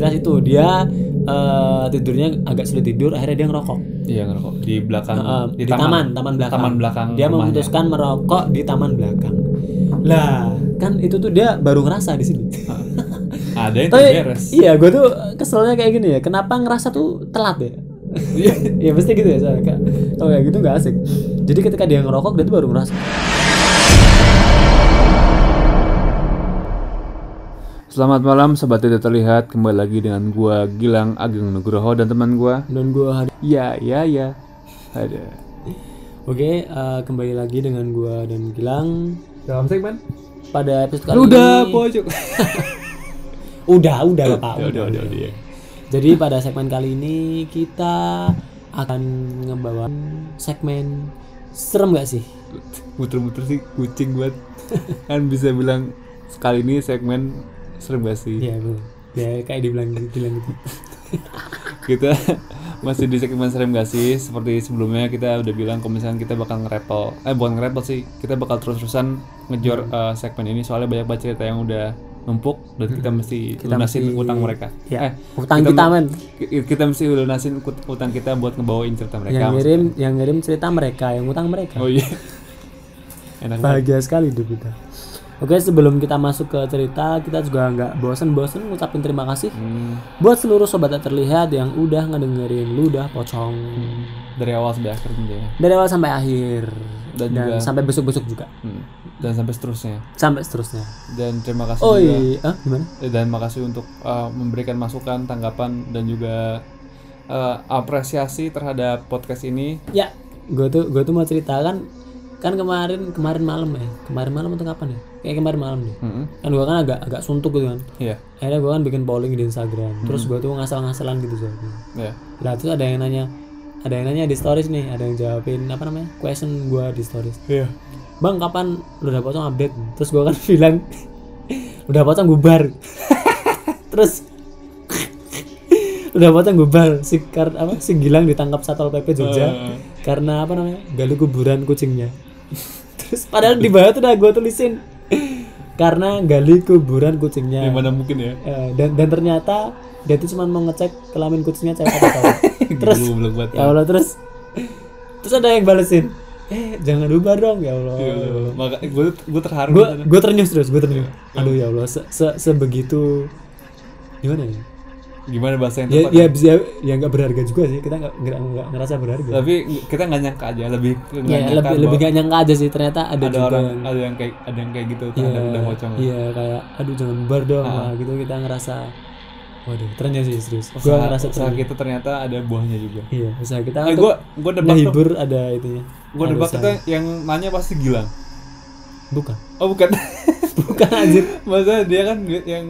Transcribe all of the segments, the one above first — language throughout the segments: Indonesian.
jelas itu dia eh, tidurnya agak sulit tidur akhirnya dia ngerokok. Iya ngerokok. Di belakang Eh, di, taman, taman belakang. Taman belakang dia rumahnya. memutuskan merokok di taman belakang. Lah kan itu tuh dia baru ngerasa di sini. Ada yang tapi beres. iya gue tuh keselnya kayak gini ya kenapa ngerasa tuh telat ya? Iya. Pasti gitu ya soalnya kalau kayak gitu nggak asik. Jadi ketika dia ngerokok dia tuh baru ngerasa Selamat malam sobat tidak terlihat kembali lagi dengan gua Gilang Ageng Nugroho dan teman gua. dan gue hari Ya ya ya. Ada. Oke, eh, kembali lagi dengan gua dan Gilang Dalam segmen? pada episode kali Udah ini. pojok. Udah, udah Pak. Ya udah udah udah. ya. Jadi pada segmen kali ini kita akan ngebawa segmen serem gak sih? Muter-muter sih kucing buat kan bisa bilang sekali ini segmen serem gak sih? Iya betul. Ya kayak dibilang bilang gitu. kita masih di segmen serem gak sih seperti sebelumnya kita udah bilang kalau misalnya kita bakal ngerepel eh bukan ngerepel sih kita bakal terus-terusan ngejor uh, segmen ini soalnya banyak banget cerita yang udah numpuk dan kita mesti Kita lunasin mesti- utang mereka Ya, eh utang kita, men. ki- kita mesti lunasin ut- utang kita buat ngebawain cerita mereka Yang ngirim, yang ngirim cerita mereka, yang utang mereka. oh iya enak banget Bahagia sekali hidup kita. Oke, sebelum kita masuk ke cerita, kita juga nggak bosan-bosan ngucapin terima kasih Hmm, buat seluruh sobat tak terlihat yang udah ngedengerin ludah pocong. Dari awal sampai akhir tentunya dari awal sampai akhir. Dan dan, juga- sampai besok-besok juga. Hmm, dan sampai seterusnya. Sampai seterusnya. dan terima kasih Oh juga iya, ah, gimana? Eh, dan makasih untuk uh, memberikan masukan, tanggapan dan juga uh, apresiasi terhadap podcast ini. Ya, gue tuh gue tuh mau cerita kan kemarin kemarin malam ya. Kemarin malam atau kapan ya? Kayak kemarin malam deh Mm-mm. kan gue kan agak agak suntuk gitu kan. Iya, akhirnya gue kan bikin polling di Instagram. Terus gue tuh ngasal-ngasalan gitu soalnya iya. lah terus ada yang nanya ada yang nanya di stories nih. Ada yang jawabin apa namanya question gue di stories. Iya. bang kapan lu udah pocong update? Terus gue kan bilang udah pocong bubar. Terus udah pocong bubar. Si kar apa si Gilang ditangkap satpol pp Jogja Eh. karena apa namanya gali kuburan kucingnya terus padahal di bawah tuh udah gue tulisin karena gali kuburan kucingnya Gimana mungkin ya? Eh, dan dan ternyata dia tuh cuma mau ngecek kelamin kucingnya cewek atau cowok terus ya Allah terus terus ada yang balesin eh jangan bubar dong ya Allah Iya, iya. Maka gue gue terharu. gue gue ternyus terus gue ternyus Iya. aduh ya Allah se, se sebegitu gimana ya Gimana bahasa yang ya tepat? ya bisa ya nggak berharga juga sih kita nggak nggak ngerasa berharga Tapi kita nggak nyangka aja, lebih ya nyangka lebih lebih gak nyangka aja sih ternyata ada, ada juga orang yang ada yang kayak ada yang kayak gitu iya terhadap udah pocong. iya kayak aduh jangan bubar dong Ah. Wah, gitu kita ngerasa waduh ternyata sih serius Usaha, ngerasa usaha ternyata kita ternyata ada buahnya juga. iya usaha kita Eh, gue debak tuh, menghibur ada itunya gue Ada debak usaha. itu yang nanya pasti Gilang. bukan Oh bukan. bukan anjir Masa dia kan yang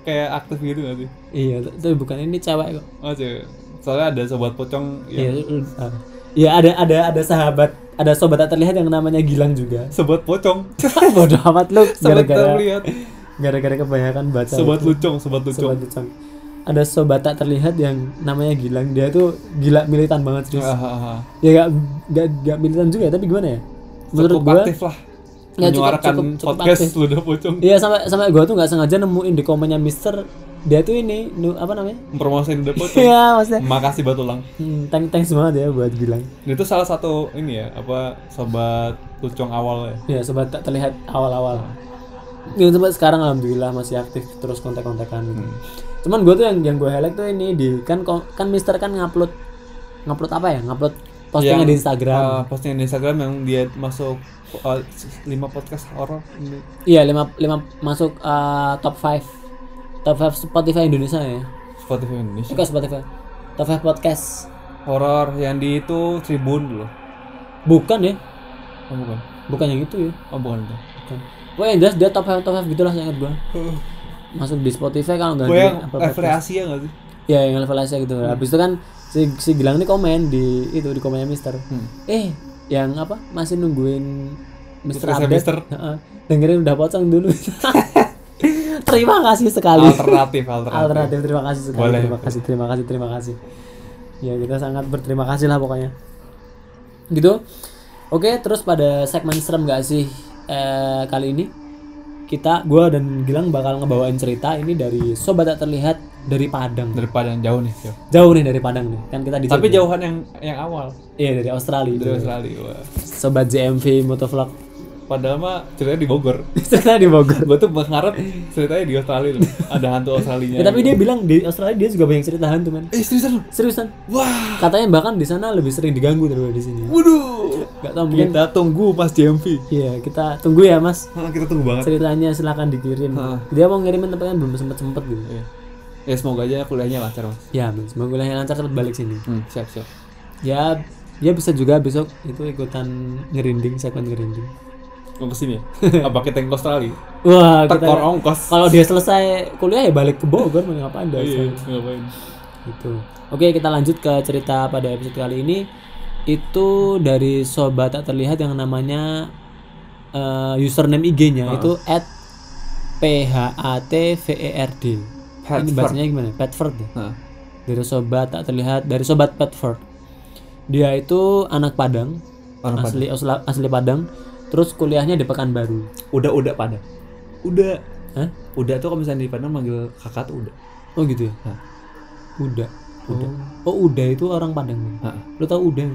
kayak aktif gitu gak sih? Iya tapi bukan ini cewek kok Oh cewek. Soalnya ada sobat pocong iya yang lu- ah. Iya, ada ada ada sahabat ada sobat tak terlihat yang namanya Gilang juga sobat pocong. bodoh amat lu sobat gara-gara terlihat. gara-gara kebanyakan baca Sobat itu. lucong, sobat lucong. sobat lucong ada sobat tak terlihat yang namanya Gilang dia tuh gila militan banget serius Ah, ah, ah. ya gak, gak, gak militan juga ya tapi gimana ya menurut Cukup gua aktif lah. Ya, cukup- menyuarakan cukup- cukup podcast aktif. ludah pocong. iya sampai sampai gua tuh nggak sengaja nemuin di komennya Mister dia tuh ini nu, apa namanya Mempromosikan ludah pocong. Iya maksudnya Makasih Batulang. hmm, thank, thanks banget ya buat Gilang Itu salah satu ini ya, apa sobat lucong awal ya. ya sobat tak terlihat awal-awal ya sampai sekarang alhamdulillah masih aktif terus kontak-kontakan gitu. Hmm. cuman gue tuh yang yang gue highlight tuh ini di kan kan Mister kan ngupload ngupload apa ya ngupload postingan Yang, di Instagram ah, postingan di Instagram yang dia masuk uh, lima podcast horor ini. iya lima lima masuk uh, top 5 top 5 Spotify Indonesia ya Spotify Indonesia. Bukan Spotify top 5 podcast Horor yang di itu Tribun dulu. bukan ya Oh bukan. bukan yang itu ya Oh bukan itu. bukan Pokoknya yang jelas dia top 5 top 5 gitulah saya ingat gue masuk di Spotify kalau nggak Gue di yang Apple Podcast. level Asia nggak sih? Ya yang level Asia gitu. Habis itu kan si si Gilang nih komen di itu di komennya Mister. Hmm. Eh, yang apa? Masih nungguin Mister update. Mister. Heeh. Dengerin udah pocong dulu. terima kasih sekali. Alternatif, alternatif. Alternatif terima kasih sekali. Boleh. Terima kasih, terima kasih, terima kasih. Ya kita sangat berterima kasih lah pokoknya. Gitu. Oke, terus pada segmen serem gak sih eh, kali ini kita gua dan Gilang bakal ngebawain cerita ini dari sobat tak terlihat dari Padang. daripada yang jauh nih jauh. Jauh nih dari Padang nih. Kan kita di tapi jauhan yang yang awal Iya dari Australia. dari Australia. Sobat JMV Motovlog. Padahal mah ceritanya di Bogor Cerita di Bogor. gue tuh berharap ceritanya di Australia loh. ada hantu Australia Ya, tapi dia bilang di Australia dia juga banyak cerita hantu men. eh seriusan Seriusan. wah Katanya bahkan di sana lebih sering diganggu daripada di sini. waduh Gak tau mungkin. kita tunggu pas JMV Iya kita tunggu ya mas. Ah, kita tunggu banget Ceritanya silahkan dikirim. Hah. Dia mau ngirimin kan belum sempet sempet gitu. Iya. ya semoga aja kuliahnya lancar mas Ya men, semoga kuliahnya lancar cepet balik sini. hmm, siap siap Ya ya bisa juga besok itu ikutan ngerinding segmen ngerinding. Mau ke sini ya apa kita ke Australia Wah kita tekor ongkos kalau dia selesai kuliah ya balik ke Bogor mau ngapain dah iya ngapain gitu. Oke kita lanjut ke cerita pada episode kali ini itu dari sobat tak terlihat yang namanya eh, username IG-nya itu at PHATVERD. E Ini Petford. bahasanya gimana? Petford ya? Dari sobat tak terlihat dari sobat Petford. Dia itu anak Padang, Orang asli asli, asli Padang. Terus kuliahnya di Pekanbaru. udah udah pada udah Hah? udah tuh kalau misalnya di Padang manggil kakak tuh udah Oh gitu ya? Hah. Uda. Uda. Oh, Uda itu orang Padang. Hah. Lo tau Uda?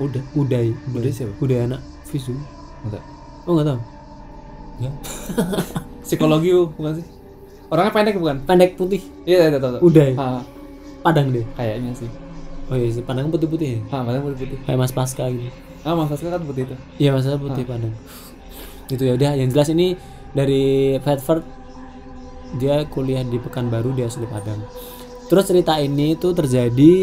udah Uday. Uday siapa? Uday anak Visu. enggak Oh nggak tahu. Ya. psikologi bu, bukan sih orangnya pendek bukan Pendek putih. iya iya tahu tahu Uday. Ah, Padang deh. kayaknya sih Oh iya, sih, Padang putih-putih ya. ah padahal putih putih Kayak Mas Pasca gitu. Ah mas kan putih itu Iya, masalah putih Padang. Itu ya udah, yang jelas ini dari Bedford dia kuliah di Pekanbaru dia asli Padang. Terus cerita ini tuh terjadi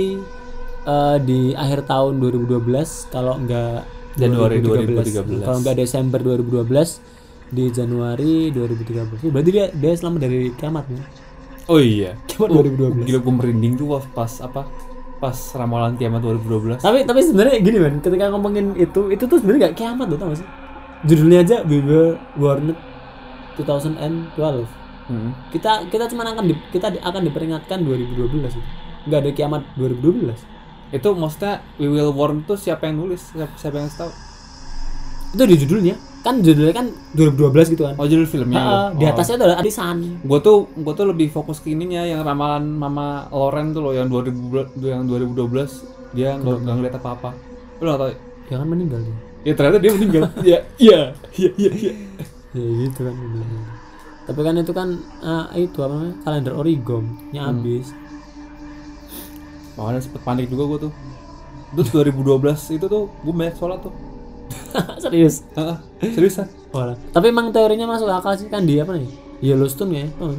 eh, di akhir tahun 2012 kalau enggak Januari 2013. 2013. Kalau enggak Desember 2012 di Januari 2013. Berarti dia dia selamat dari kiamat ya. oh iya Kiamat Oh, 2012. gila gue merinding tuh pas apa pas ramalan kiamat 2012 Tapi tapi sebenarnya gini man, ketika ngomongin itu itu tuh sebenarnya gak kiamat loh tau gak sih? Judulnya aja We Were Warned 2012. Hmm. Kita kita cuma akan di, kita di- akan diperingatkan 2012 itu. Gak ada kiamat 2012. itu maksudnya we will warn tuh siapa yang nulis siapa, siapa yang tahu Itu di judulnya. Kan judulnya kan 2012 gitu kan. oh judul filmnya Ha, di Oh. atasnya ada arisan. gue tuh gue tuh lebih fokus ke ininya yang ramalan mama Loren tuh loh yang 2000 yang 2012 dia nggak ngeliat apa apa nggak tahu ya? Ya kan meninggal dia. ya ternyata dia meninggal ya iya iya iya iya Ya gitu kan. Tapi kan itu kan eh, itu apa namanya? Kalender origomnya habis. makanya sempet panik juga gue tuh terus 2012 itu tuh gue banyak sholat tuh Serius. Seriusan Walah. Tapi emang teorinya masuk akal sih kan di apa nih? Yellowstone ya. Oh.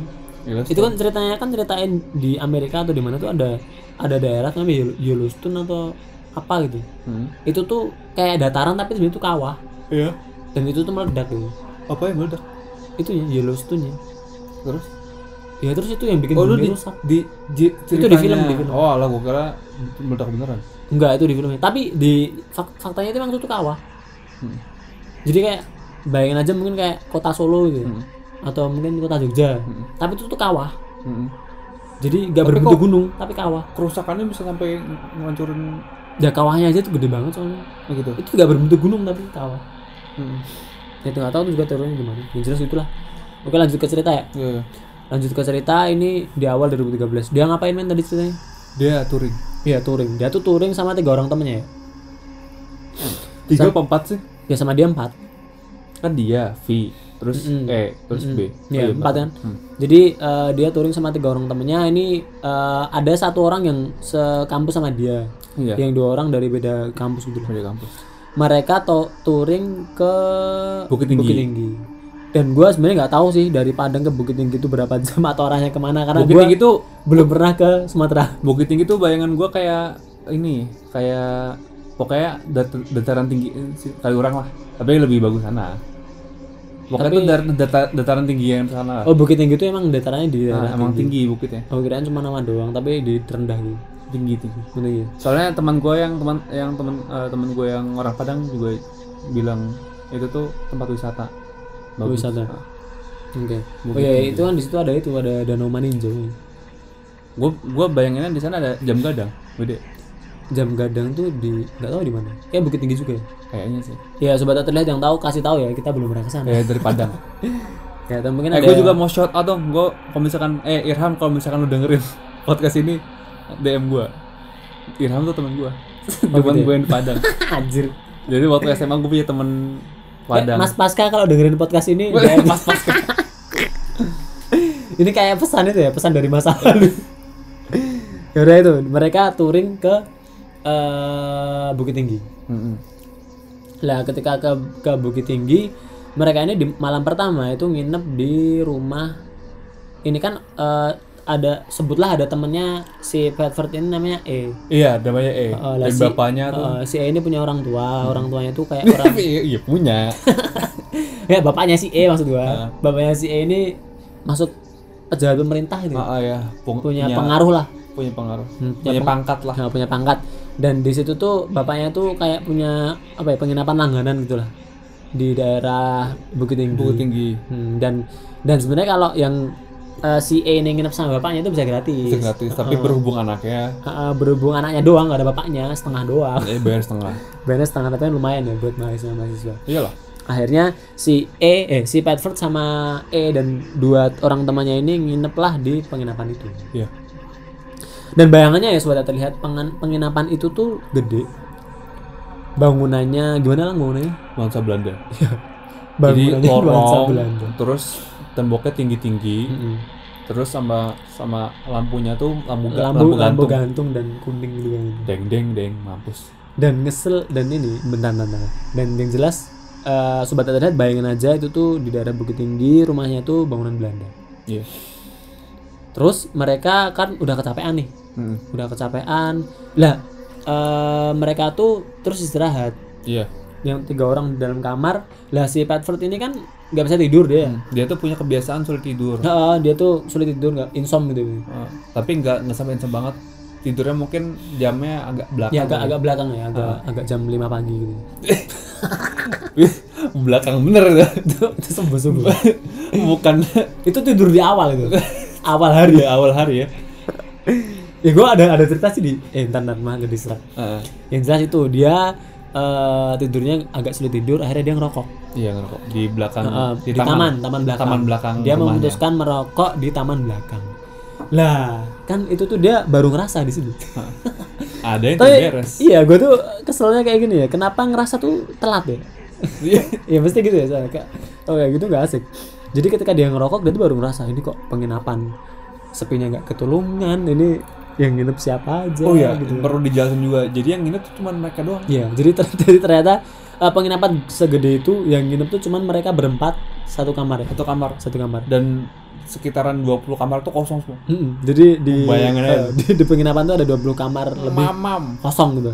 Gila, Itu kan ceritanya kan ceritain di Amerika atau di mana tuh ada ada daerah namanya Yell- Yellowstone atau apa gitu. hmm. Itu tuh kayak dataran tapi sebenarnya itu kawah iya dan itu tuh meledak gitu. apa yang meledak Itu ya Yellowstone ya. terus Ya terus itu yang bikin oh bumi di rusak. di, di Itu di film, di film. oh alah gue kira meledak beneran Enggak itu di filmnya. Tapi di fak- faktanya itu emang itu tuh kawah. Hmm. Jadi kayak bayangin aja mungkin kayak kota Solo gitu. Hmm. Atau mungkin kota Jogja. Tapi itu tuh kawah. Hmm. Jadi gak Tapi berbentuk kok- gunung, tapi kawah. kerusakannya bisa sampai ngancurin Ya kawahnya aja tuh gede banget soalnya. oh gitu Itu gak berbentuk gunung tapi kawah. hmm. Ya itu nggak tahu tuh juga teorinya gimana. Yang jelas itulah. Oke lanjut ke cerita ya. Iya, iya. Lanjut ke cerita ini di awal 2013. Dia ngapain men tadi ceritanya? dia touring Iya touring. Dia tuh touring sama tiga orang temennya ya. Tiga apa empat sih Ya sama dia empat. kan dia V terus Mm-mm. E terus B Iya Oh, empat kan. Hmm. Jadi eh, dia touring sama tiga orang temennya. Ini eh, ada satu orang yang sekampus sama dia. iya Yang dua orang dari beda kampus gitu. dari kampus Mereka to touring ke Bukit Tinggi. Dan gua sebenarnya nggak tahu sih dari Padang ke Bukit Tinggi itu berapa jam atau arahnya ke mana karena Bukit gua Tinggi belum pernah ke Sumatera. Bukit Tinggi tuh bayangan gua kayak ini kayak pokoknya dat- dataran tinggi eh, kali orang lah tapi lebih bagus sana pokoknya Tapi- tuh dar- data- dataran tinggi yang sana Oh Bukit Tinggi itu emang datarannya di Nah, emang tinggi. tinggi bukitnya Oh kirain cuma nama doang tapi di terendah gitu. tinggi tinggi Bener gitu. soalnya teman gue yang teman yang teman eh, teman gue yang orang Padang juga bilang itu tuh tempat wisata Wisata. Nah, Oke. Oh iya itu kan di situ ada itu ada danau Maninjau. gue gue bayanginnya di sana ada jam gadang gede Jam gadang tuh di nggak tahu di mana. Kayak Bukit Tinggi juga ya. kayaknya sih Ya sobat terlihat yang tahu kasih tahu ya kita belum pernah ke sana. kayak dari Padang ya atau mungkin Eh, ada gue juga mau shout out dong. Gue kalau misalkan eh Irham kalau misalkan lu dengerin podcast ini DM gue. Irham tuh teman gue. teman ya? gue yang di Padang. anjir Jadi waktu SMA gue punya temen Padang. Ya, Mas Pasca kalau dengerin podcast ini Mas Mas. ini kayak pesan itu ya pesan dari masa lalu ya udah itu mereka touring ke eh, Bukit Tinggi Mm-mm. lah ketika ke ke Bukit Tinggi mereka ini di malam pertama itu nginep di rumah ini kan eh, ada sebutlah ada temennya si Bedford ini namanya E Iya, namanya E. Eh, lah si- bapaknya tuh. eh, si E ini punya orang tua orang tuanya tuh kayak orang Iya, iya punya. ya bapaknya si E maksud gua Ah. bapaknya si E ini masuk pejabat pemerintah gitu Ah, ah, ya. Pung- punya pengaruh lah punya pengaruh. Hmm, punya pangkat lah. Nah, punya pangkat dan di situ tuh bapaknya tuh kayak punya apa ya penginapan langganan gitu lah di daerah Bukit Tinggi. Bukit tinggi. Hmm, dan dan sebenarnya kalau yang eh, si E ini nginep sama bapaknya itu bisa gratis. Bisa gratis, tapi berhubung anaknya Eh, berhubung anaknya doang nggak ada bapaknya setengah doang. eh bayar setengah. Bayarnya setengah tapi kan lumayan ya buat mahasiswa mahasiswa. Iyalah. Akhirnya si E eh si Padford sama E dan dua orang temannya ini nginep lah di penginapan itu. Iya. Dan bayangannya ya sudah terlihat penginapan itu tuh gede. Bangunannya gimana lah bangunannya? Nuansa Belanda. Jadi Bangunannya nuansa lorong, Belanda. terus temboknya tinggi-tinggi, Mm-mm. terus sama sama lampunya tuh lampu Lampu, lampu lampu gantung. gantung dan kuning gitu kan. Deng deng deng, mampus. Dan ngesel dan ini bentar bentar. Dan yang jelas eh sobat terlihat bayangin aja itu tuh di daerah Bukit Tinggi rumahnya tuh bangunan Belanda. Iya. Terus mereka kan udah kecapean nih. Mm. Udah kecapean. Lah eh mereka tuh terus istirahat. Iya. Yang tiga orang di dalam kamar. Lah si Padford ini kan nggak bisa tidur dia. Dia tuh punya kebiasaan sulit tidur. Heeh, dia tuh sulit tidur nggak insom gitu. Eh, tapi nggak nggak sampai insomnia banget. Tidurnya mungkin jamnya agak belakang. Ya agak agak belakang ya, agak agak jam 5 pagi gitu. belakang bener itu. itu itu sembuh sembuh. Bukan itu tidur di awal itu. Awal hari. ya awal hari ya. Ya gua ada ada cerita sih di eh entar entar mah nggak diserak. Heeh. Yang jelas itu dia eh, tidurnya agak sulit tidur, akhirnya dia ngerokok. Iya ngerokok di belakang Eh, di, taman, taman belakang. taman belakang Dia rumahnya. memutuskan merokok di taman belakang. Lah, kan itu tuh dia baru ngerasa di situ. Ada yang Tapi beres. iya, gue tuh keselnya kayak gini ya. Kenapa ngerasa tuh telat ya? Iya. ya pasti gitu ya soalnya kayak oh kayak gitu nggak asik jadi ketika dia ngerokok dia tuh baru ngerasa ini kok penginapan sepinya nggak ketulungan ini yang nginep siapa aja Oh iya, gitu perlu dijelasin juga. Jadi yang nginep tuh cuma mereka doang. Iya, jadi, ter- jadi ternyata eh, penginapan segede itu yang nginep tuh cuman mereka berempat satu kamar ya Satu kamar satu kamar dan sekitaran 20 kamar tuh kosong semua. Mm-mm. jadi di, eh, di di penginapan tuh ada 20 kamar lebih Mamam. kosong gitu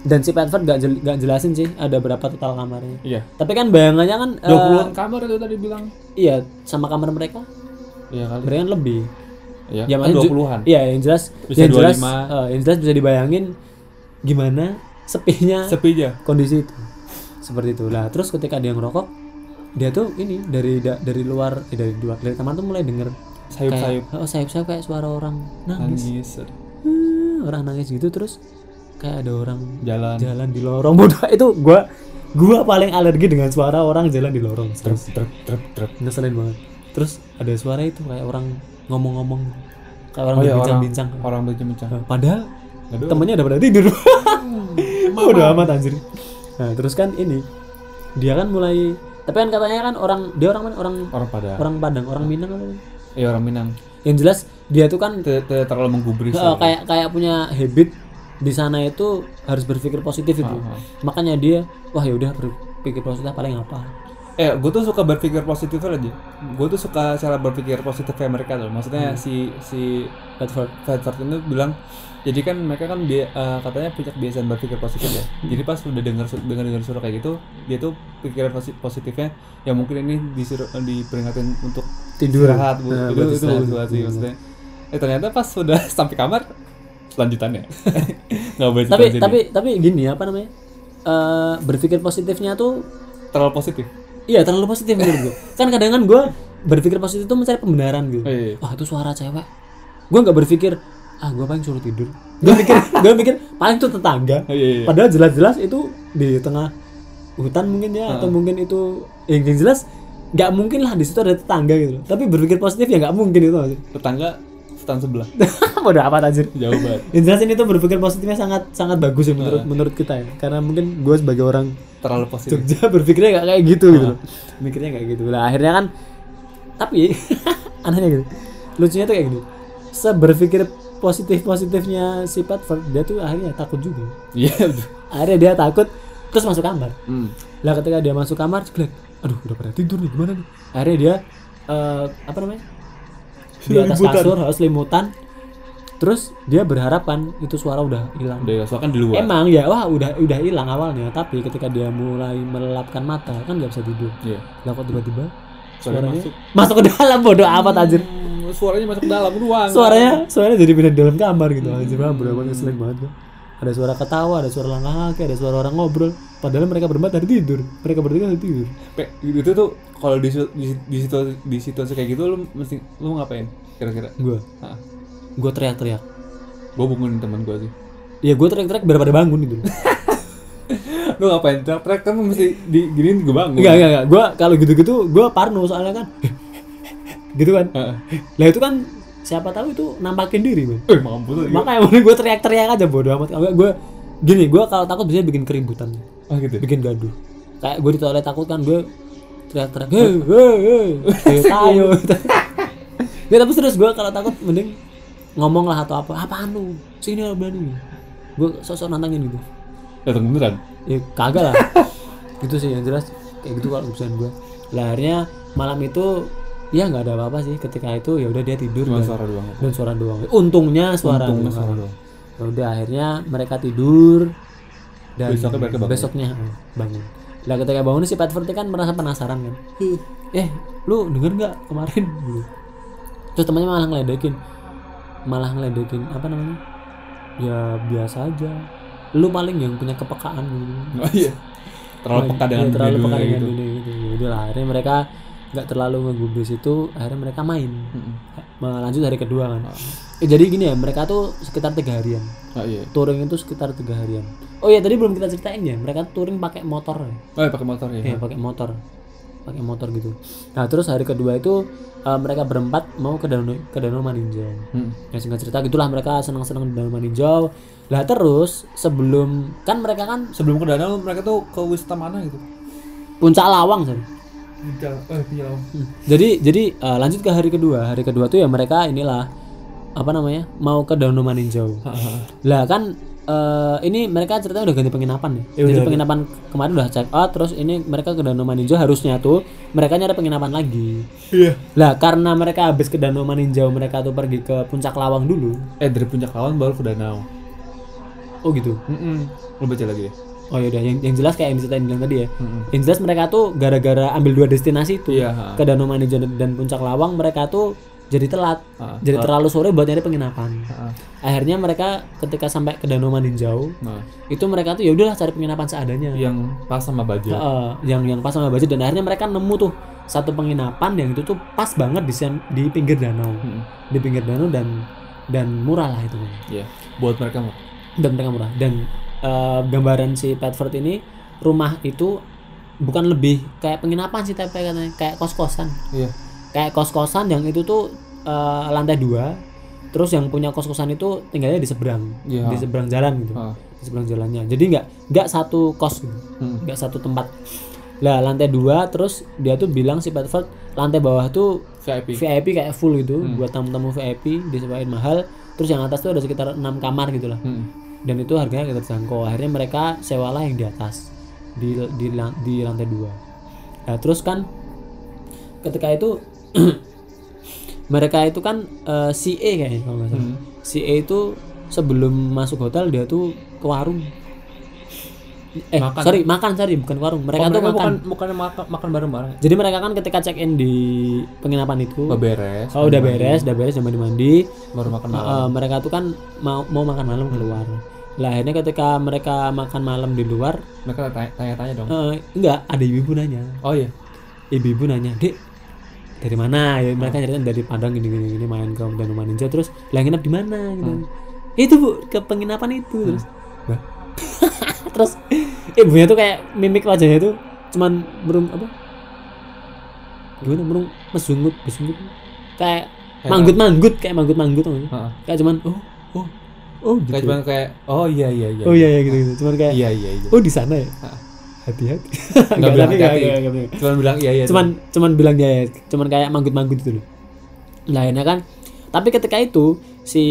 dan si Petford gak, jel- gak jelasin sih ada berapa total kamarnya Iya. tapi kan bayangannya kan eh, 20-an kamar itu tadi bilang. iya sama kamar mereka Iya kali. mereka kan lebih Iya, Ya, kan maksudnya ju- 20-an. Iya, yang jelas Bisa yang jelas 25. eh, yang jelas bisa dibayangin gimana sepinya Sepi aja. kondisi itu. Seperti itu. Lah, terus ketika dia ngerokok, dia tuh ini dari da- dari luar eh, dari luar dari taman tuh mulai denger Sayup-sayup kayak oh sayup-sayup kayak suara orang nangis. nangis Hmm, orang nangis gitu terus kayak ada orang jalan. jalan di lorong bodoh itu gua gua paling alergi dengan suara orang jalan di lorong Trep trep trep trep. ngeselin banget terus ada suara itu kayak orang ngomong-ngomong kayak orang Oh iya, orang berbincang-bincang orang bincang-bincang. Nah, padahal Aduh. temennya udah pada tidur udah amat anjir nah terus kan ini dia kan mulai tapi kan katanya kan orang dia orang mana orang Orang pada. orang Padang orang Minang apa Iya orang Minang. yang jelas dia tuh kan Tidak terlalu menggubris. kayak kayak punya habit di sana itu harus berpikir positif itu ah. makanya dia wah ya udah berpikir positif paling apa Eh, gue tuh suka berpikir positif aja. Gue tuh suka cara berpikir positifnya mereka tuh. Maksudnya si si Bedford Bedford itu bilang, jadi kan mereka kan dia eh, katanya punya kebiasaan berpikir positif ya. Jadi pas udah dengar dengar dengar suara kayak gitu, dia tuh pikiran posi- positifnya, ya mungkin ini disuruh diperingatin untuk tidur istirahat bu. Nah, itu buat itu sih maksudnya. Eh ternyata pas sudah sampai kamar, selanjutannya nggak boleh tapi sini. tapi tapi gini apa namanya Eh berpikir positifnya tuh terlalu positif. Iya terlalu positif menurut gue. Kan kadang kan gue berpikir positif itu mencari pembenaran gitu. Oh, iya. Wah itu suara cewek. Gue nggak berpikir ah gue paling suruh tidur. Gue mikir gue mikir paling itu tetangga. Oh, iya, iya. Padahal jelas-jelas itu di tengah hutan mungkin ya atau mungkin itu yang, yang jelas nggak mungkin lah di situ ada tetangga gitu tapi berpikir positif ya nggak mungkin itu tetangga stand sebelah. Bodoh apa anjir. Jauh banget. Yang jelas ini tuh berpikir positifnya sangat sangat bagus ya menurut menurut kita ya. Karena mungkin gue sebagai orang terlalu positif. Jogja berpikirnya nggak kayak gitu gitu loh. Mikirnya kayak gitu. Lah akhirnya kan tapi anehnya gitu. Lucunya tuh kayak gini. Seberpikir positif positifnya si Petford dia tuh akhirnya takut juga. Iya. Akhirnya dia takut terus masuk kamar. Hmm. lah ketika dia masuk kamar ceklek aduh udah pada tidur nih gimana nih? Akhirnya dia eh, apa namanya di atas kasur harus limutan. Terus dia berharap kan itu suara udah hilang. Udah soalnya kan di luar. Emang ya wah udah udah hilang awalnya. Tapi ketika dia mulai melelapkan mata kan nggak bisa tidur. Iya. Lah kok tiba-tiba Suara suaranya masuk. masuk. ke dalam bodoh amat anjir. Hmm, suaranya masuk ke dalam ruang suaranya suaranya jadi pindah di dalam kamar gitu. Anjir mah berapa ngeselin banget gua. ada suara ketawa ada suara langkah kaki ada suara orang ngobrol padahal mereka berempat tadi tidur. Mereka bertiga tadi tidur. Pe, itu tuh kalau di, di, di situasi di situasi kayak gitu lu mesti lu ngapain kira-kira? Gue gue teriak-teriak. Gue bangunin teman gue sih. Ya gue teriak-teriak biar pada bangun gitu. Lu ngapain teriak kan mesti di giniin gue bangun. Enggak enggak enggak. Gue kalau gitu-gitu gue parno soalnya kan. Gitu kan. Heeh. lah itu kan siapa tahu itu nampakin diri man eh mampus makanya gue teriak-teriak aja bodoh amat. Gue gini gue kalau takut biasanya bikin keributan oh gitu. Bikin gaduh. Kayak gue di toilet takut kan gue teriak-teriak hei hei hei tayo ya tapi serius gue kalau takut mending ngomong lah atau apa. Apaan lu? Sini lah berani. Gue sosok nantangin gitu. Datang beneran? Ya kagak lah. Gitu sih yang jelas kayak gitu kalau urusan gue lah akhirnya malam itu ya nggak ada apa-apa sih. Ketika itu ya udah dia tidur cuma dan, suara doang. dan suara doang. Untungnya suara Untungnya doang. suara doang. Ya udah akhirnya mereka tidur dan Besoknya mereka bangun. besoknya bangun. Lah ketika bangun si Petford kan merasa penasaran kan. Eh lu denger nggak kemarin? Terus temannya malah ngeledekin. Malah ngeledekin apa namanya? Ya biasa aja. Lu paling yang punya kepekaan. Gitu oh iya. Terlalu peka dengan Iya, terlalu peka dengan gitu. dunia gitu. Udah lah akhirnya mereka nggak terlalu ngegubris itu akhirnya mereka main. Mm-mm. lanjut hari kedua kan. Eh, jadi gini ya mereka tuh sekitar tiga harian. Oh iya. Touring itu sekitar tiga harian. Oh iya tadi belum kita ceritain ya mereka touring pakai motor. Ya oh iya pakai motor ya Iya, pakai motor. Pakai motor gitu. Nah terus hari kedua itu eh, mereka berempat mau ke danau ke danau maninjau. Hmm. ya singkat cerita gitulah mereka senang-senang di danau maninjau. Lah terus sebelum kan mereka kan sebelum ke danau mereka tuh ke wisata mana gitu? Puncak lawang sorry. Hmm. Jadi jadi eh, lanjut ke hari kedua. Hari kedua tuh ya mereka inilah apa namanya mau ke Danau Maninjau. Lah kan eh, ini mereka ceritanya udah ganti penginapan ya. Jadi penginapan kemarin udah check out terus ini mereka ke Danau Maninjau harusnya tuh mereka nyari penginapan lagi. iya Lah karena mereka habis ke Danau Maninjau mereka tuh pergi ke Puncak Lawang dulu. eh dari puncak lawan baru ke danau Oh gitu. Mm-mm. lu baca lagi ya Oh yaudah yang, yang jelas kayak yang diceritain bilang tadi ya. Mm-mm. Yang jelas mereka tuh gara-gara ambil dua destinasi itu ha. ke Danau Maninjau dan- Puncak Lawang mereka tuh jadi telat. Ha, jadi terlalu sore buat nyari penginapan. Heeh. Akhirnya mereka ketika sampai ke Danau Maninjau nah itu mereka tuh ya udahlah cari penginapan seadanya. yang pas sama budget Heeh, yang yang pas sama budget dan akhirnya mereka nemu tuh satu penginapan yang itu tuh pas banget di di pinggir danau. Mm-mm. Di pinggir danau dan dan murah lah itu. Iya, buat mereka mah. Dan mereka murah dan eh, gambaran si Petford ini rumah itu bukan lebih kayak penginapan sih tapi katanya kayak kos-kosan. Iya. kayak kos-kosan yang itu tuh eh, lantai dua terus yang punya kos-kosan itu tinggalnya di seberang Iya. di seberang jalan gitu Ah. di seberang jalannya jadi nggak nggak satu kos gitu Hmm. nggak satu tempat lah lantai dua terus dia tuh bilang si Petford lantai bawah tuh VIP. VIP kayak full gitu buat tamu-tamu VIP disewain mahal terus yang atas tuh ada sekitar enam kamar gitu lah Hmm. Dan itu harganya agak terjangkau. Akhirnya mereka sewalah yang di atas di di, di lantai dua. Nah terus kan ketika itu mereka itu kan eh, si E kayaknya kalau nggak salah. Hmm. E itu sebelum masuk hotel dia tuh ke warung eh Makan. sorry makan sorry bukan warung mereka Oh, tuh mereka makan bukan bukan makan makan bareng-bareng. jadi mereka kan ketika check in di penginapan itu Udah beres. oh udah beres udah beres udah mandi mandi Baru makan malam. Uh, mereka tuh kan mau mau makan malam keluar. Lah akhirnya ketika mereka makan malam di luar, Mereka tanya- tanya-tanya dong. uh, enggak ada ibu-ibu nanya. Oh iya. Ibu-ibu nanya, "Dek, dari mana?" Ya mereka cerita dari Padang gini gini gini main ke Danau Ninja terus lah nginep di mana gitu. Itu Bu, ke penginapan itu terus. Lah. terus ibunya tuh kayak mimik wajahnya tuh cuman berum apa? gimana? Murung mesungut mesungut kayak manggut manggut kayak manggut manggut Heeh. kayak cuman oh oh oh gitu. Kayak cuman kayak oh iya iya iya. Oh iya iya gitu gitu. Cuman kayak iya iya iya. oh di sana ya? Hati-hati. Nggak bilang hati-hati. cuman bilang iya iya cuman cuman. bilang dia ya, cuman kayak manggut-manggut gitu loh. Lah akhirnya kan? Tapi ketika itu si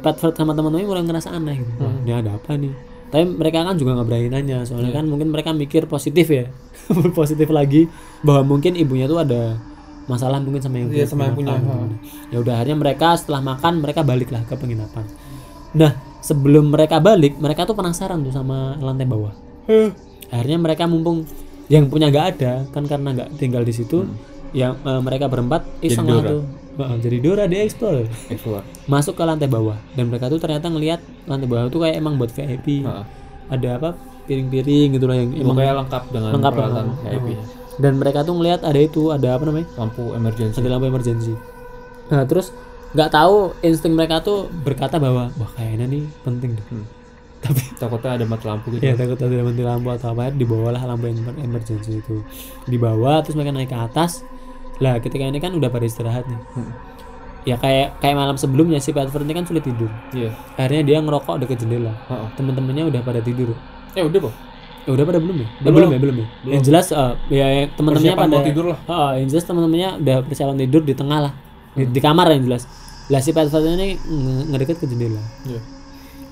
Patford sama teman-temannya mulai ngerasa aneh gitu. Wah, ini ada apa nih tapi mereka kan juga nggak berani nanya soalnya Iya. kan mungkin mereka mikir positif ya positif lagi bahwa mungkin ibunya tuh ada masalah mungkin sama yang Iya, sama yang punya, ya udah akhirnya mereka setelah makan mereka baliklah ke penginapan. Nah sebelum mereka balik mereka tuh penasaran tuh sama lantai bawah. Akhirnya mereka mumpung yang punya nggak ada kan karena nggak tinggal di situ yang eh, mereka berempat iseng lah tuh Jadi Dora dia explore. Explore. Masuk ke lantai bawah. Dan mereka tuh ternyata ngelihat lantai bawah tuh kayak emang buat VIP Heeh. ada apa? Piring-piring gitu lah yang emang pokoknya lengkap dengan lengkap peralatan lah. VIP dan mereka tuh ngelihat ada itu ada apa namanya? Lampu emergency. Ada lampu emergency. Nah terus nggak tahu insting mereka tuh berkata bahwa wah kayaknya nih penting deh. Hmm. tapi takutnya ada mati lampu gitu. Ya takut ada mati lampu atau apa dibawalah lampu emer- emergency itu. Dibawa terus mereka naik ke atas lah ketika ini kan udah pada istirahat nih. Hmm. ya kayak kayak malam sebelumnya si Patford ini kan sulit tidur. Iya. Akhirnya dia ngerokok deket jendela. Heeh. temen-temennya udah pada tidur. Eh udah kok ya udah pada belum ya? Belum. belum ya? Belum ya? Yang jelas eh, ya yang temen-temennya Persiapan pada tidur lah. Heeh, yang jelas temen-temennya udah persiapan tidur di tengah lah. Di, di kamar yang jelas. Lah si Patford ini nge- ngedeket ke jendela. Iya.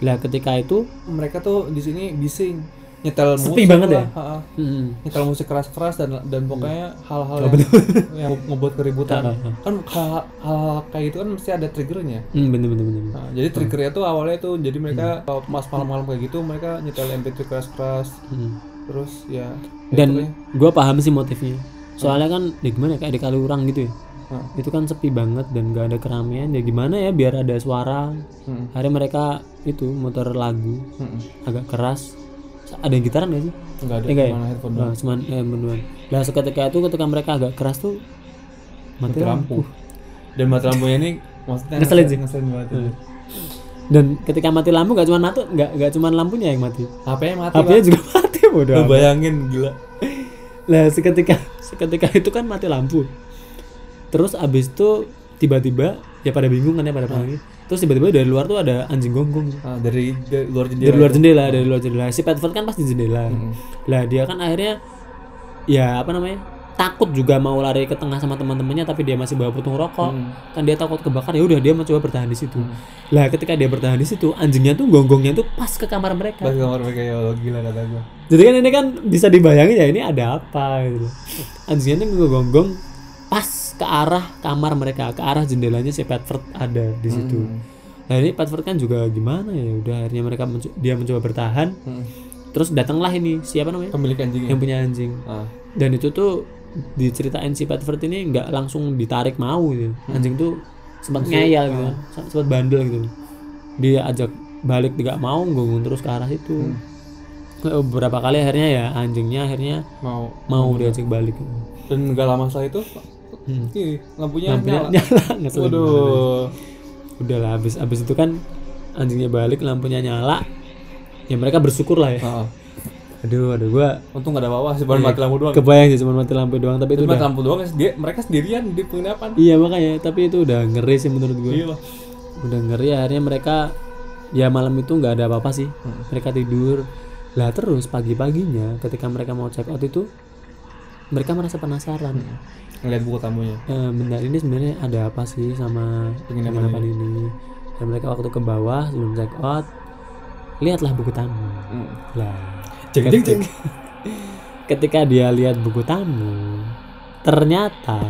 Lah ketika itu mereka tuh di sini bising nyetel Sepi musik banget lah, ya? ha-ha. hmm, nyetel musik keras-keras dan dan pokoknya hal-hal Oh, yang, yang membuat keributan. Ha, ha, ha. kan hal, hal kayak gitu kan mesti ada triggernya. Hmm, bener bener bener Nah, jadi triggernya tuh awalnya tuh jadi mereka kalau pas malam-malam kayak gitu mereka nyetel MP3 keras-keras. Hmm. terus ya, ya dan gue paham sih motifnya. Soalnya kan ya gimana ya, kayak di Kaliurang gitu ya? Hah. itu kan sepi banget dan gak ada keramaian. Ya gimana ya biar ada suara. Hmm, akhirnya mereka itu muter lagu hmm, agak keras ada yang gitaran gak sih nggak ada Eh, enggak ya? cuma headphone doang. Nah, cuman eh, beneran. Nah seketika itu ketika mereka agak keras tuh mati, lampu. lampu dan mati lampunya ini maksudnya Ngeselin sih. ngeselin banget Hmm. Dan ketika mati lampu gak cuma mati, gak, gak cuma lampunya yang mati. HP-nya mati HP-nya juga mati bodoh. Lu bayangin gila Lah seketika seketika itu kan mati lampu. Terus abis itu tiba-tiba ya pada bingung kan ya pada panik. Terus tiba-tiba dari luar tuh ada anjing gonggong. Ah, dari, dari luar jendela Dari luar itu. jendela, dari luar jendela. Si Petford kan pasti jendela. Hmm. Lah dia kan akhirnya ya apa namanya? takut juga mau lari ke tengah sama teman-temannya tapi dia masih bawa putung rokok. Hmm. Kan dia takut kebakar ya udah dia mencoba bertahan di situ. Lah ketika dia bertahan di situ, anjingnya tuh gonggongnya tuh pas ke kamar mereka. Pas kamar mereka ya Allah gila kata gua Jadi kan ini kan bisa dibayangin ya ini ada apa gitu. Anjingnya tuh gonggong pas ke arah kamar mereka, ke arah jendelanya si Petford ada di situ. Hmm. Nah ini Petford kan juga gimana ya, udah akhirnya mereka menco- dia mencoba bertahan. Hmm. Terus datanglah ini siapa namanya? pemilik anjingnya Yang punya anjing. ah. Dan itu tuh diceritain si Petford ini nggak langsung ditarik mau gitu. Anjing tuh sempat ngeyel gitu, sempat bandel gitu. Dia ajak balik tidak mau, gonggong terus ke arah situ. Eh, Beberapa kali akhirnya ya anjingnya akhirnya mau mau diajak balik. dan nggak lama setelah itu Hmm. ih, lampunya, Lampunya nyala nyala, waduh Udah lah habis habis itu kan anjingnya balik lampunya nyala. Ya mereka bersyukur lah ya. Ah. Aduh, aduh gua untung nggak ada bawah sih baru mati lampu doang kebayang sih cuma mati lampu doang tapi itu Cuma udah lampu doang dia mereka sendirian di penginapan Iya makanya, tapi itu udah ngeri sih menurut gue. gila Udah ngeri akhirnya mereka ya malam itu nggak ada apa-apa sih. Hmm. Mereka tidur. Lah terus pagi-paginya ketika mereka mau check out itu mereka merasa penasaran. ngeliat buku tamunya Eh, bentar ini sebenarnya ada apa sih sama Penginapan penginapan ini? Dan mereka waktu ke bawah sebelum check out lihatlah buku tamu. Hmm. Lah, Jeng, jeng, jeng. ketika dia lihat buku tamu, ternyata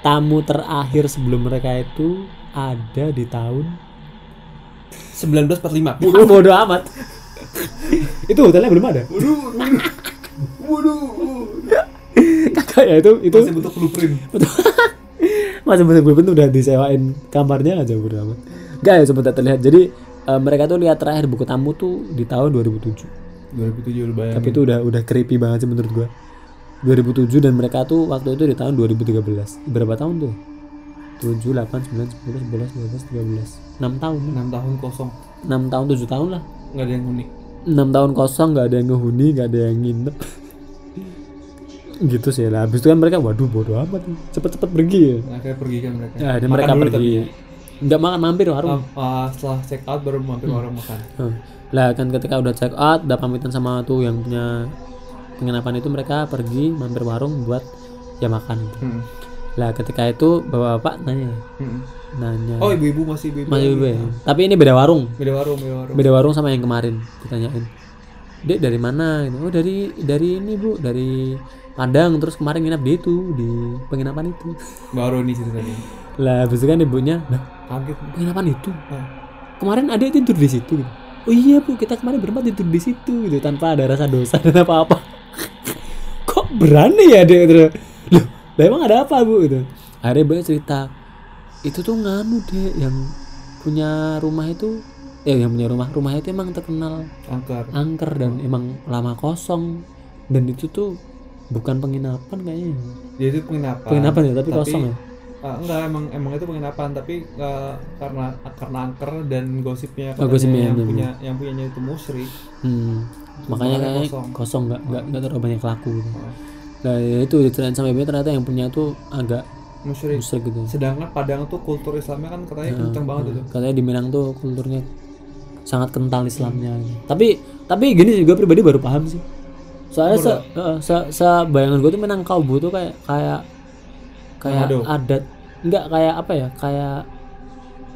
tamu terakhir sebelum mereka itu ada di tahun 1945 Bodoh, amat. itu hotelnya belum ada. waduh waduh ya itu itu masih bentuk blueprint masih masih gue udah disewain kamarnya aja bodoh amat. Gak ya sempat terlihat. Jadi eh, mereka tuh lihat terakhir buku tamu tuh di tahun 2007. 2007 lu bayangin Tapi itu udah udah creepy banget sih menurut gua. 2007 dan mereka tuh waktu itu di tahun 2013. Berapa tahun tuh? 7, 8, 9, 10, 11, 12, 13. 6 tahun. 6 tahun kosong 6 tahun 7 tahun lah. nggak ada yang unik 6 tahun kosong nggak ada yang ngehuni, nggak ada yang nginep. gitu sih lah habis itu kan mereka waduh bodoh amat cepet-cepet pergi ya Nah, akhirnya pergi kan mereka ya dan Makan mereka pergi tapi ya. nggak makan mampir warung ah, setelah check out baru mampir warung makan Hmm. lah kan ketika udah check out udah pamitan sama tuh yang punya penginapan itu mereka pergi mampir warung buat ya makan gitu. Hmm. lah ketika itu bapak-bapak nanya Hmm. nanya oh ibu-ibu masih ibu-ibu Mas lagi. Ibu ya? tapi ini beda warung beda warung beda warung beda warung sama yang kemarin ditanyain dek dari mana gitu. oh dari dari ini bu dari Padang terus kemarin nginap di itu di penginapan itu. Baru nih ceritanya. Lah itu kan ibunya nah kaget. penginapan itu? Nah, kemarin ada tidur di situ. Gitu. oh iya bu kita kemarin berempat tidur di situ gitu tanpa ada rasa dosa dan apa apa kok berani ya dek gitu? Loh lah emang ada apa bu gitu? Akhirnya ibunya cerita itu tuh nganu dek yang punya rumah itu eh yang punya rumah rumah itu emang terkenal angker. angker dan emang lama kosong. Dan itu tuh bukan penginapan kayaknya dia itu penginapan penginapan ya tapi, kosong ya Ah, enggak emang emang itu penginapan tapi eh, karena karena angker dan gosipnya Oh, gosipnya, yang bener. punya yang punyanya itu musyrik hmm. makanya Makanya kayaknya kosong. kosong nggak nggak nggak terlalu banyak laku gitu. Oh, Nah ya itu diceritain ibunya ternyata yang punya tuh agak musyrik musyrik gitu. sedangkan Padang tuh kultur Islamnya kan katanya kenceng banget itu Katanya di Minang tuh kulturnya sangat kental Islamnya. gitu. Tapi tapi gini gue pribadi baru paham sih. Soalnya se, eh, se, se- bayangan gue tuh Minangkabau tuh kayak kayak kayak Manado. adat enggak kayak apa ya kayak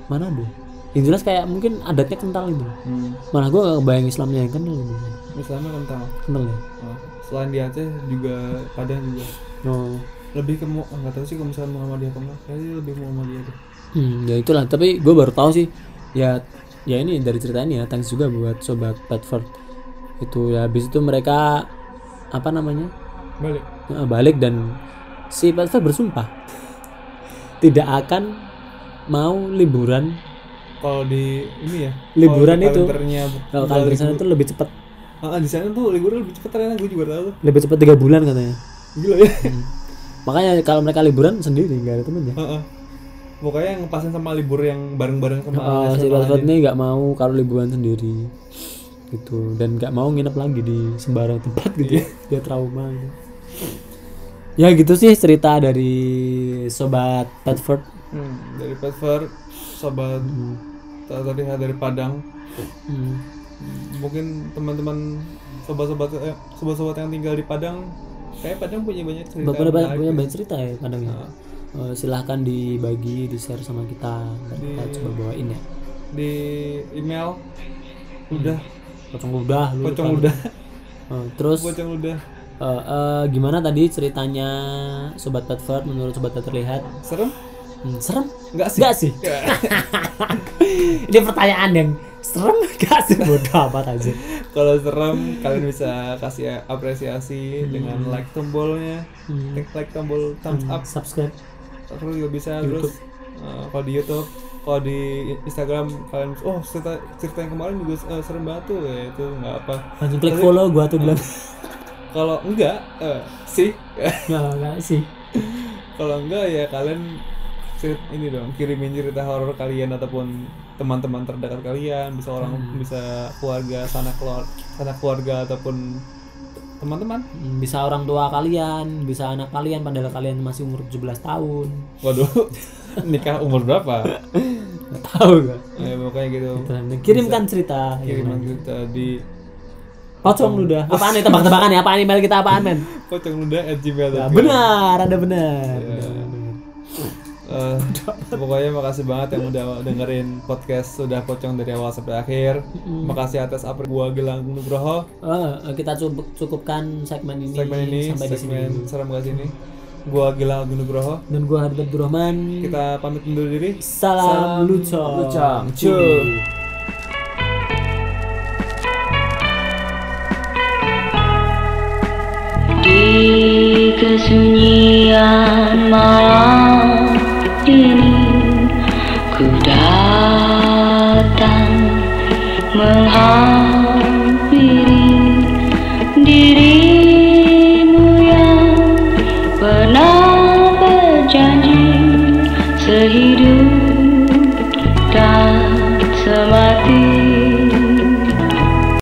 Manado. Yang jelas kayak mungkin adatnya kental gitu. hmm. Malah gue gak kebayang Islamnya yang kental gitu. Islamnya kental Kental ya. Oh, selain di Aceh juga Padang juga Oh. lebih ke Mu- nggak tahu sih kalau misalnya Muhammadiyah apa enggak kayaknya lebih Muhammadiyah deh Hmm, ya itulah. Tapi gue baru tahu sih. Ya, ya ini dari cerita ini ya. Thanks juga buat sobat Bedford. Itu ya habis itu mereka apa namanya balik eh, balik dan si Bedford bersumpah tidak akan mau liburan. kalau di ini ya Liburan itu. Kalau kalian di sana tuh lebih cepat, ah, di sana tuh liburan lebih cepet ternyata gue juga tahu lebih cepat tiga bulan katanya. gila ya Makanya kalau mereka liburan sendiri nggak ada temennya. Heeh. pokoknya yang ngepasin sama libur yang bareng-bareng sama Oh, si aja. ini nggak mau kalau liburan sendiri gitu dan nggak mau nginep lagi di sembarang tempat gitu dia trauma gitu. ya gitu sih cerita dari sobat Bedford Hmm, dari Petver sobat tak terlihat dari Padang Hmm. mungkin teman-teman sobat-sobat eh, sobat-sobat yang tinggal di Padang kayak Padang punya banyak cerita Bapak punya, menarik punya ya. banyak cerita ya kadang ya. Eh, silahkan dibagi, di share sama kita. Ntar kita Di- coba bawain ya. di email udah Pocong udah, lu pocong lupa. udah Eh, terus pocong udah eh, eh, gimana tadi ceritanya sobat Bedford menurut sobat terlihat? serem Hmm, serem? enggak sih Enggak sih. Ini pertanyaan yang serem gak sih bodoh amat aja. kalau serem kalian bisa kasih apresiasi dengan like tombolnya Hmm. klik like tombol thumbs up Subscribe. terus juga bisa terus uh, kalau di YouTube kalau di Instagram kalian oh cerita cerita yang kemarin juga uh, serem banget tuh ya itu nggak apa Langsung klik follow gua tuh bilang. kalau enggak eh, sih Enggak, enggak sih. kalau enggak ya kalian cerit ini dong kirimin cerita horor kalian ataupun teman-teman terdekat kalian bisa orang bisa keluarga sanak keluar sanak keluarga ataupun teman-teman Bisa orang tua kalian, bisa anak kalian padahal kalian masih umur 17 tahun. waduh nikah umur berapa Nggak tahu gak? ya pokoknya gitu Kirimkan cerita. ya. kiriman cerita di Pocong ludah. Apaan nih tebak-tebakan ya? Apaan email kita apaan men? pocong luda at gmail Ya, benar, ada benar. Ya. Benar, benar. Eh, pokoknya makasih banget yang udah dengerin podcast sudah pocong dari awal sampai akhir. Makasih atas apa gua Gilang Nugroho Oh, kita cukup cukupkan segmen ini, segmen ini sampai di sini. segmen serem gak sini. Gua Gilang Nugroho. Dan gua Hadid Abdurrahman. Kita pamit undur diri. Salam, lucong. lucong. Cuy. Di kesunyian malam